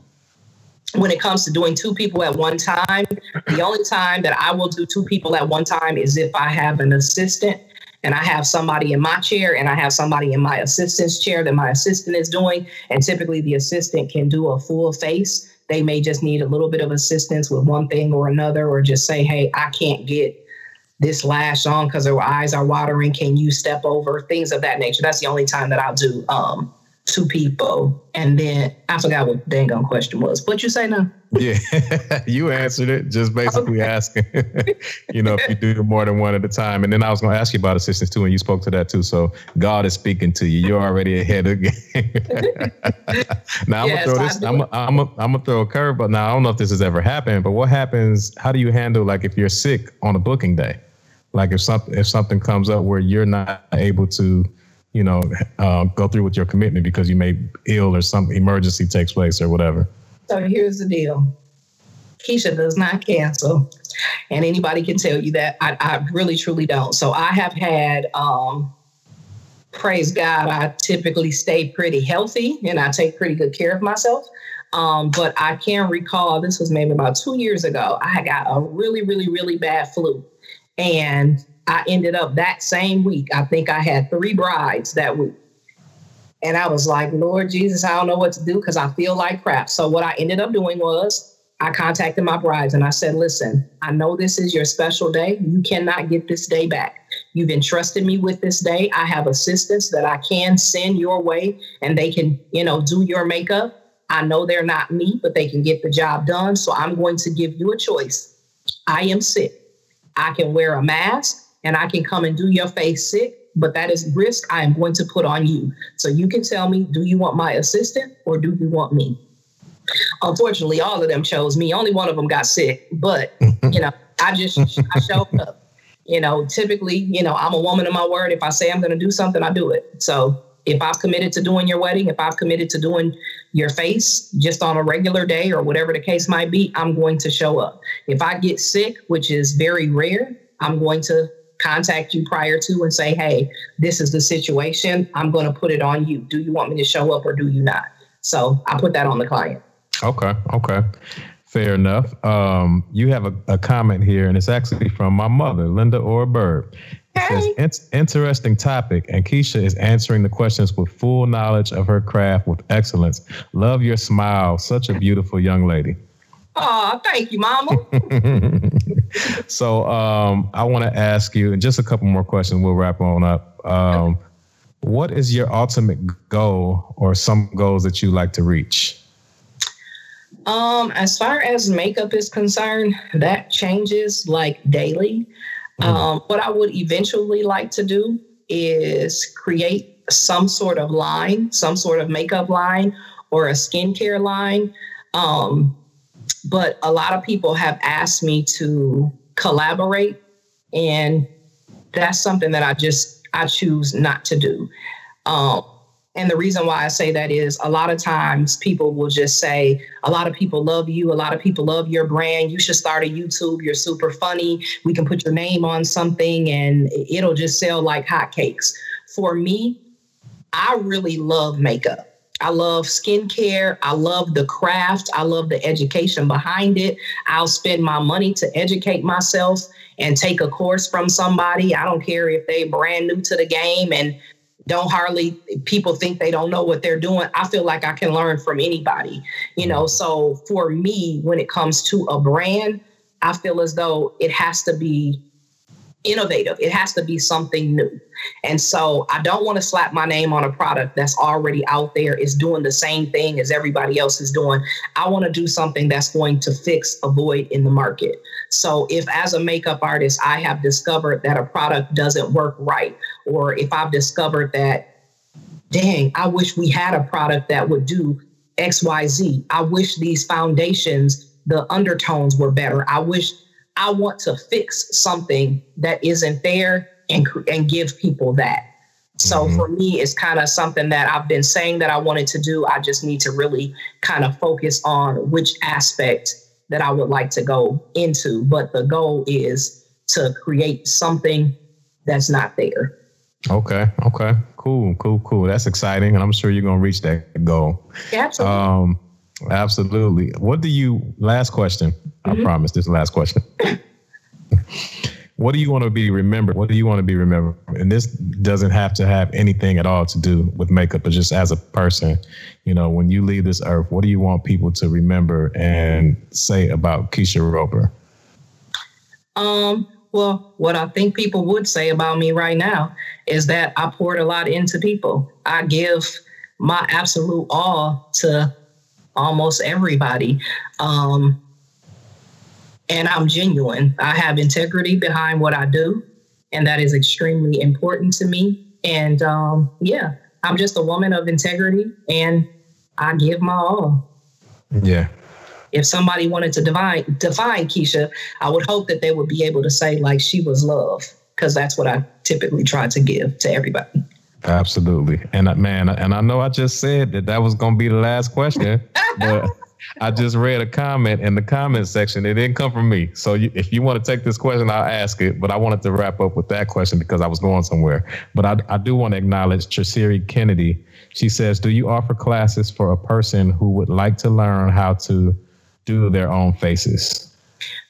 When it comes to doing two people at one time, the only time that I will do two people at one time is if I have an assistant and I have somebody in my chair and I have somebody in my assistant's chair that my assistant is doing. And typically the assistant can do a full face. They may just need a little bit of assistance with one thing or another, or just say, hey, I can't get this lash on because her eyes are watering. Can you step over? Things of that nature. That's the only time that I'll do um, two people. And then I forgot what the dang on question was. What you say now? Yeah, you answered it. Just basically asking, you know, if you do more than one at a time. And then I was going to ask you about assistance too, and you spoke to that too. So God is speaking to you. You're already ahead of the game. now I'm Yes, gonna throw this. I'm gonna I'm gonna I'm gonna throw a curve. But now I don't know if this has ever happened. But what happens? How do you handle like if you're sick on a booking day? Like if something if something comes up where you're not able to, you know, uh, go through with your commitment because you may ill or some emergency takes place or whatever. So here's the deal. Keisha does not cancel. And anybody can tell you that. I, I really truly don't. So I have had um praise God, I typically stay pretty healthy and I take pretty good care of myself. Um, but I can recall this was maybe about two years ago. I got a really, really, really bad flu. And I ended up that same week. I think I had three brides that week. And I was like, Lord Jesus, I don't know what to do because I feel like crap. So what I ended up doing was I contacted my brides and I said, listen, I know this is your special day. You cannot get this day back. You've entrusted me with this day. I have assistants that I can send your way and they can, you know, do your makeup. I know they're not me, but they can get the job done. So I'm going to give you a choice. I am sick. I can wear a mask and I can come and do your face sick, but that is risk I am going to put on you. So you can tell me, do you want my assistant or do you want me? Unfortunately, all of them chose me. Only one of them got sick, but you know, I just I showed up. You know, typically, you know, I'm a woman of my word. If I say I'm going to do something, I do it. So if I've committed to doing your wedding, if I've committed to doing your face just on a regular day or whatever the case might be, I'm going to show up. If I get sick, which is very rare, I'm going to contact you prior to and say, hey, this is the situation. I'm going to put it on you. Do you want me to show up or do you not? So I put that on the client. Okay. Okay. Fair enough. Um, you have a, a comment here, and it's actually from my mother, Linda Orberg. It says, Hey. Interesting topic, and Keisha is answering the questions with full knowledge of her craft with excellence. Love your smile. Such a beautiful young lady. Oh, thank you, mama. So um, I want to ask you, and just a couple more questions. We'll wrap on up. Um, what is your ultimate goal, or some goals that you like to reach? Um, as far as makeup is concerned, that changes like daily. Um, what I would eventually like to do is create some sort of line, some sort of makeup line or a skincare line. Um, but a lot of people have asked me to collaborate, and that's something that I just I choose not to do. Um, and the reason why I say that is a lot of times people will just say, a lot of people love you. A lot of people love your brand. You should start a YouTube. You're super funny. We can put your name on something and it'll just sell like hotcakes. For me, I really love makeup. I love skincare. I love the craft. I love the education behind it. I'll spend my money to educate myself and take a course from somebody. I don't care if they brand new to the game and don't hardly people think they don't know what they're doing. I feel like I can learn from anybody, you know. So for me, when it comes to a brand, I feel as though it has to be innovative. It has to be something new. And so I don't want to slap my name on a product that's already out there, is doing the same thing as everybody else is doing. I want to do something that's going to fix a void in the market. So if as a makeup artist, I have discovered that a product doesn't work right, or if I've discovered that, dang, I wish we had a product that would do XYZ. I wish these foundations, the undertones were better. I wish I want to fix something that isn't there and and give people that. So mm-hmm. for me, it's kind of something that I've been saying that I wanted to do. I just need to really kind of focus on which aspect that I would like to go into. But the goal is to create something that's not there. Okay. Okay. Cool. Cool. Cool. That's exciting, and I'm sure you're gonna reach that goal. Absolutely. Um, absolutely. What do you? Last question. Mm-hmm. I promise. This last question. what do you want to be remembered? What do you want to be remembered? And this doesn't have to have anything at all to do with makeup, but just as a person, you know, when you leave this earth, what do you want people to remember and say about Keisha Roper? Um, well, what I think people would say about me right now is that I poured a lot into people. I give my absolute all to almost everybody. Um, and I'm genuine. I have integrity behind what I do, and that is extremely important to me. And um, yeah, I'm just a woman of integrity, and I give my all. Yeah. If somebody wanted to define define Keisha, I would hope that they would be able to say like she was love, because that's what I typically try to give to everybody. Absolutely, and uh, man, and I know I just said that that was going to be the last question, but I just read a comment in the comment section. It didn't come from me. So you, if you want to take this question, I'll ask it. But I wanted to wrap up with that question because I was going somewhere. But I, I do want to acknowledge Traceri Kennedy. She says, Do you offer classes for a person who would like to learn how to do their own faces?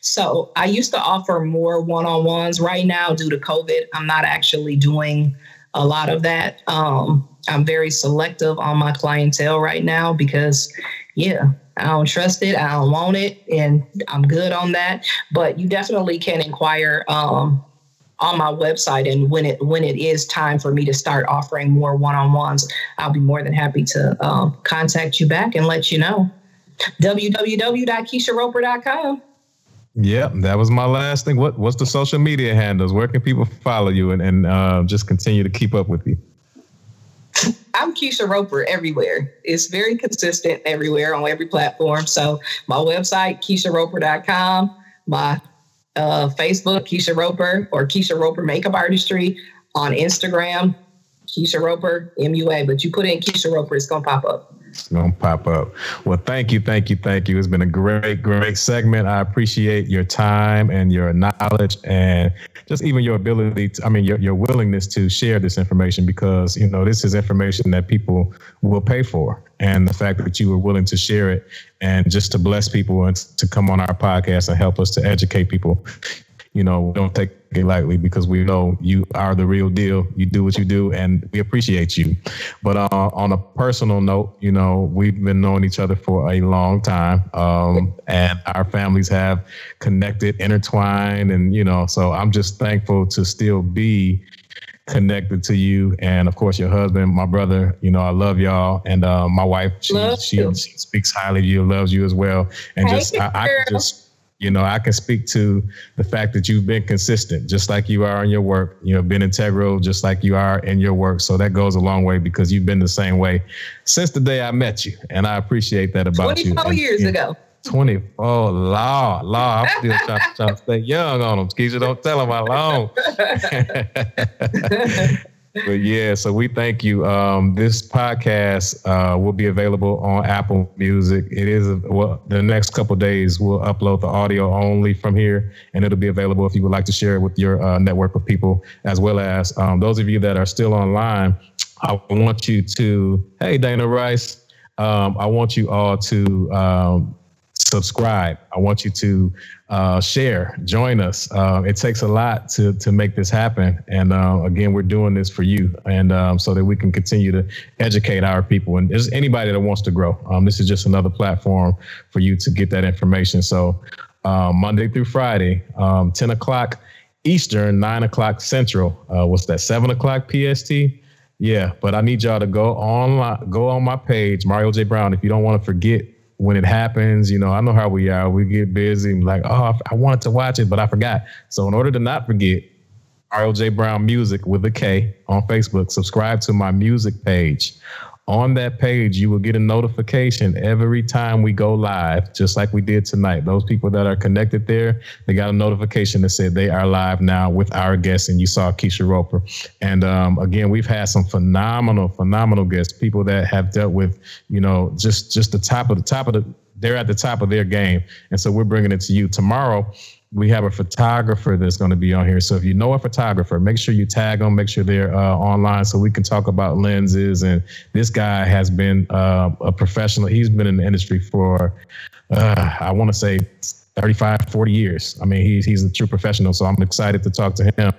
So I used to offer more one on ones. Right now, due to COVID, I'm not actually doing a lot of that. Um, I'm very selective on my clientele right now because, yeah, I don't trust it. I don't want it, and I'm good on that. But you definitely can inquire um, on my website, and when it when it is time for me to start offering more one-on-ones, I'll be more than happy to um, contact you back and let you know. www.keisharoper.com. Yeah, that was my last thing. What what's the social media handles? Where can people follow you and, and uh, just continue to keep up with you? I'm Keisha Roper everywhere. It's very consistent everywhere on every platform. So my website, KeishaRoper.com, my uh, Facebook, Keisha Roper, or Keisha Roper Makeup Artistry on Instagram, Keisha Roper, MUA. But you put in Keisha Roper, it's to pop up. It's gonna pop up. Well, thank you, thank you, thank you. It's been a great, great segment. I appreciate your time and your knowledge and just even your ability to, I mean your, your willingness to share this information because you know this is information that people will pay for. And the fact that you were willing to share it and just to bless people and to come on our podcast and help us to educate people you know, don't take it lightly because we know you are the real deal. You do what you do, and we appreciate you. But uh, on a personal note, you know, we've been knowing each other for a long time, um, and our families have connected, intertwined, and you know, so I'm just thankful to still be connected to you and of course your husband my brother you know i love y'all and uh, my wife she, she, she, speaks highly of you loves you as well and just I, I just you know, I can speak to the fact that you've been consistent, just like you are in your work. You know, been integral, just like you are in your work. So that goes a long way because you've been the same way since the day I met you, and I appreciate that about 24 you. 24 years and, ago. 24, law, law. I'm still trying, trying to stay young on them. Keisha, don't tell them how long. but yeah, so we thank you. Um, this podcast uh, will be available on Apple Music. It is well, the next couple days we'll upload the audio only from here, and it'll be available if you would like to share it with your uh, network of people, as well as um, those of you that are still online. I want you to, hey Dana Rice, um, I want you all to um, subscribe. I want you to uh, share, join us. Uh, it takes a lot to to make this happen, and uh, again, we're doing this for you, and um, so that we can continue to educate our people. And there's anybody that wants to grow. Um, this is just another platform for you to get that information. So um, Monday through Friday, um, 10 o'clock Eastern, 9 o'clock Central. Uh, what's that? 7 o'clock PST. Yeah, but I need y'all to go online, go on my page, Mario J Brown. If you don't want to forget when it happens, you know, I know how we are. We get busy, like, oh, I wanted to watch it, but I forgot. So, in order to not forget, RLJ Brown Music with a K on Facebook, subscribe to my music page on that page, you will get a notification every time we go live, just like we did tonight. Those people that are connected there, they got a notification that said they are live now with our guests, and you saw Keisha Roper. And um, again, we've had some phenomenal, phenomenal guests, people that have dealt with, you know, just just the top of the top of the. They're at the top of their game, and so we're bringing it to you tomorrow we have a photographer that's going to be on here. So if you know a photographer, make sure you tag them, make sure they're uh, online so we can talk about lenses. And this guy has been uh, a professional. He's been in the industry for, uh, I want to say 35, 40 years. I mean, he's, he's a true professional. So I'm excited to talk to him.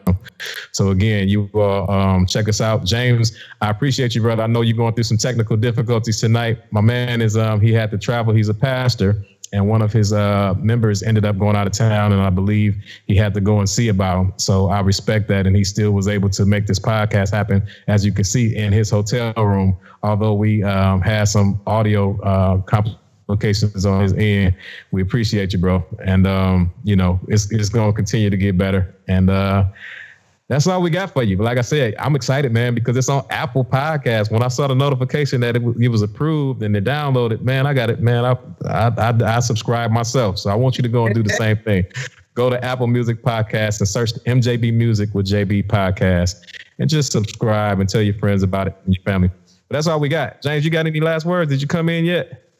So again, you um, check us out. James, I appreciate you, brother. I know you're going through some technical difficulties tonight. My man is, um, he had to travel. He's a pastor and one of his uh, members ended up going out of town, and I believe he had to go and see about him. So I respect that, and he still was able to make this podcast happen, as you can see in his hotel room. Although we um, had some audio uh, complications on his end, we appreciate you, bro, and um, you know it's it's going to continue to get better, and. Uh, that's all we got for you. But like I said, I'm excited, man, because it's on Apple Podcast. When I saw the notification that it, it was approved and they downloaded, man, I got it, man. I, I I I subscribe myself, so I want you to go and do the same thing. Go to Apple Music Podcast and search MJB Music with JB Podcast, and just subscribe and tell your friends about it and your family. But that's all we got. James, you got any last words? Did you come in yet?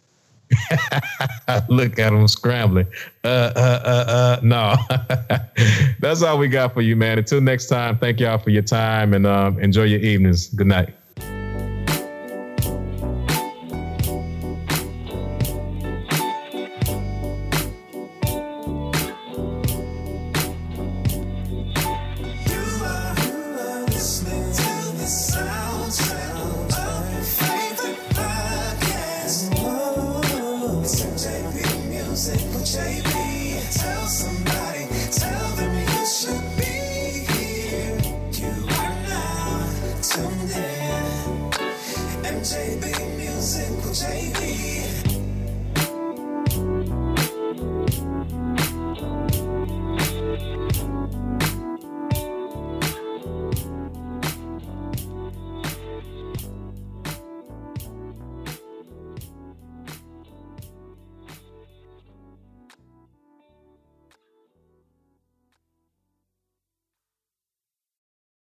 Look at him scrambling. Uh, uh, uh, uh, no. That's all we got for you, man. Until next time, thank y'all for your time and um, enjoy your evenings. Good night.